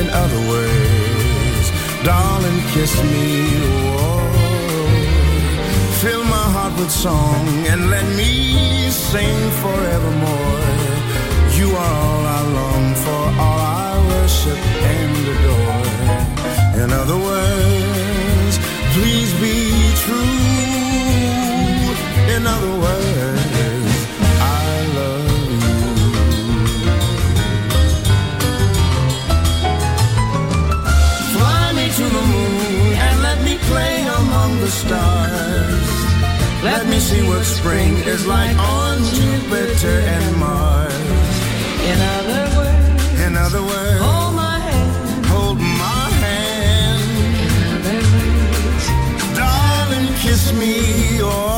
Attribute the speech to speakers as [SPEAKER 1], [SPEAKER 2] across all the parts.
[SPEAKER 1] In other words, darling, kiss me. Oh, fill my heart with song and let me sing forevermore. You are all I long for, all I worship and adore. In other words, please be true. In other words, see what spring is like on Jupiter and Mars.
[SPEAKER 2] In other words,
[SPEAKER 1] In other words,
[SPEAKER 2] hold my hand.
[SPEAKER 1] hold my hand.
[SPEAKER 2] In other words,
[SPEAKER 1] Darling, kiss me, oh,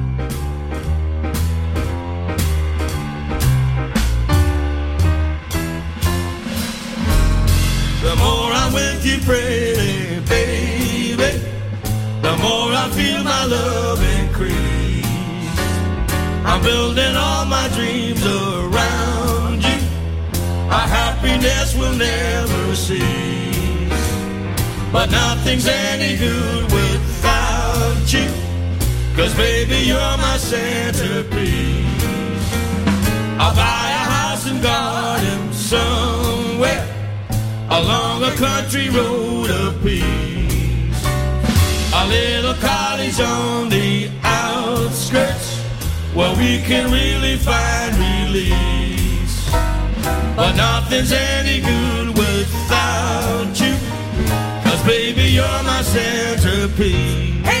[SPEAKER 3] Building all my dreams around you. Our happiness will never cease. But nothing's any good without you. Cause baby, you're my centerpiece. I'll buy a house and garden somewhere along a country road of peace. A little cottage on the outskirts where we can really find release. But nothing's any good without you. Cause baby, you're my centerpiece. Hey,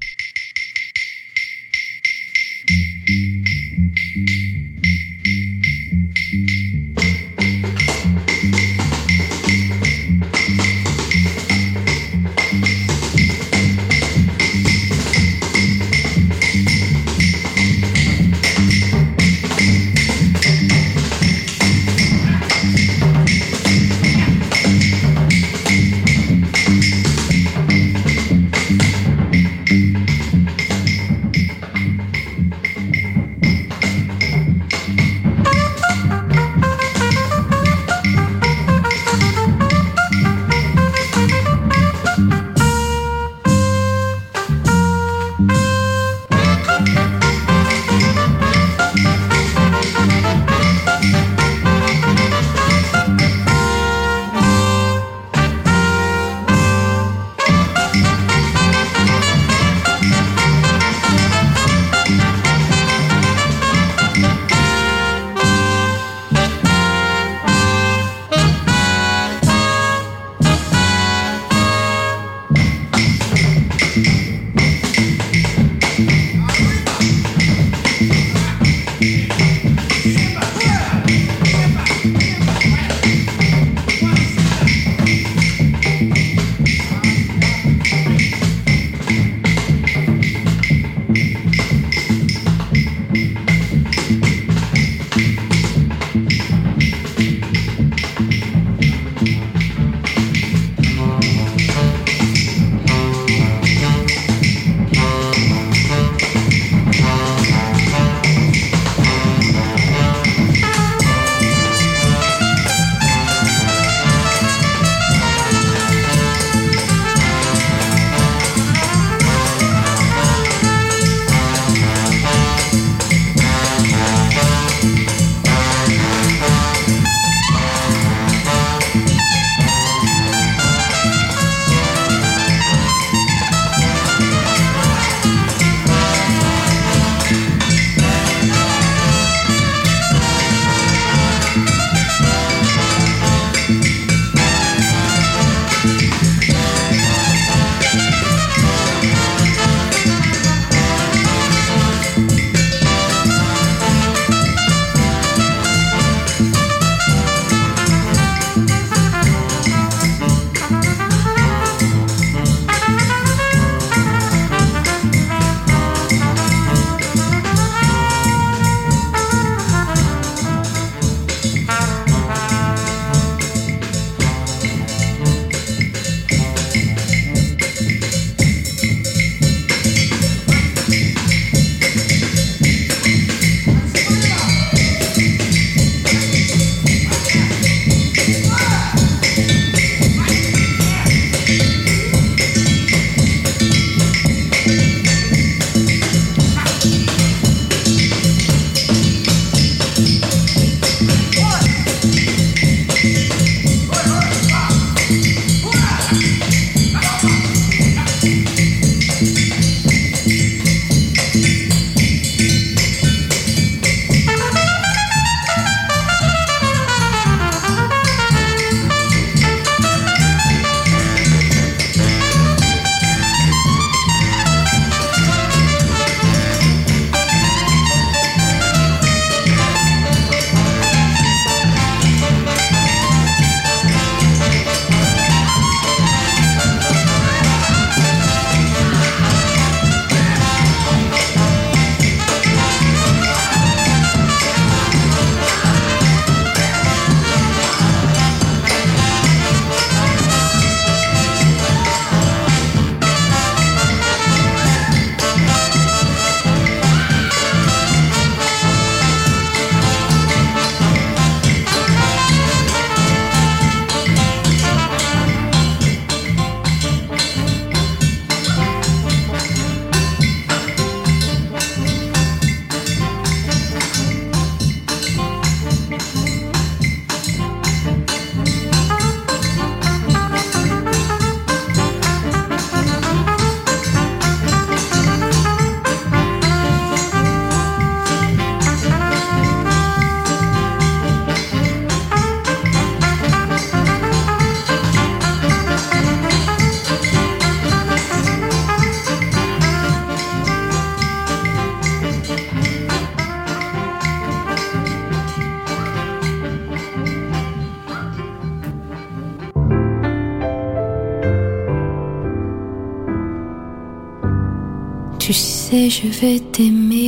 [SPEAKER 4] Je vais t'aimer,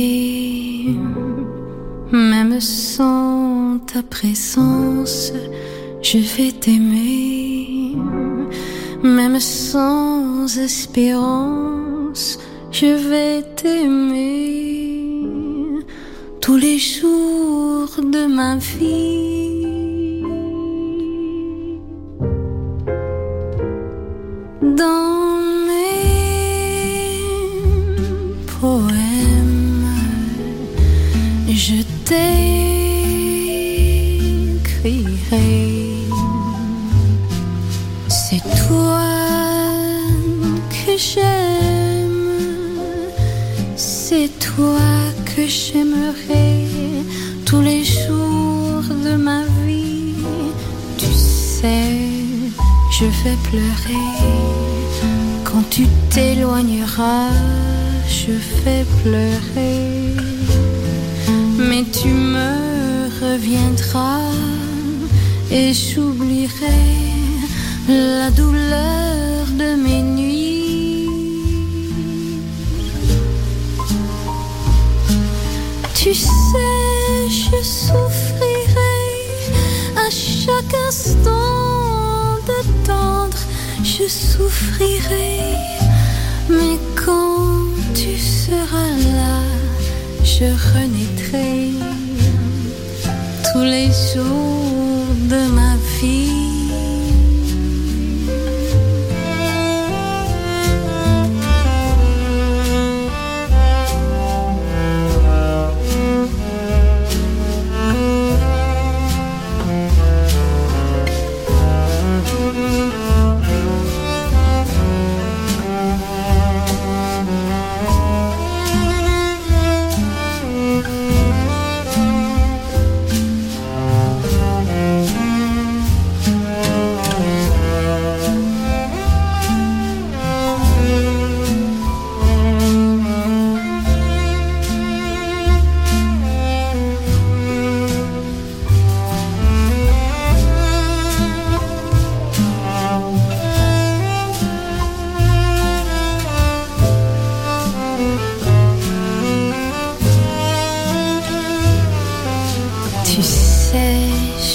[SPEAKER 4] quand tu t'éloigneras. Je vais pleurer, mais tu me reviendras et j'oublierai la douleur de mes nuits. Tu sais, mais quand tu seras là, je renaîtrai tous les jours de ma vie.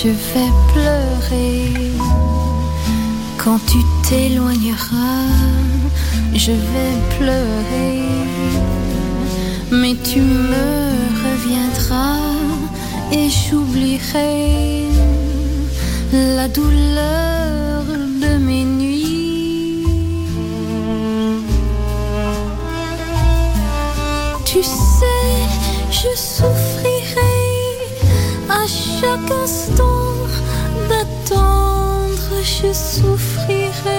[SPEAKER 4] Je vais pleurer quand tu t'éloigneras. Je vais pleurer, mais tu me reviendras et j'oublierai la douleur de mes nuits. Tu sais, je souffrirai à chaque instant d'attendre, je souffrirai.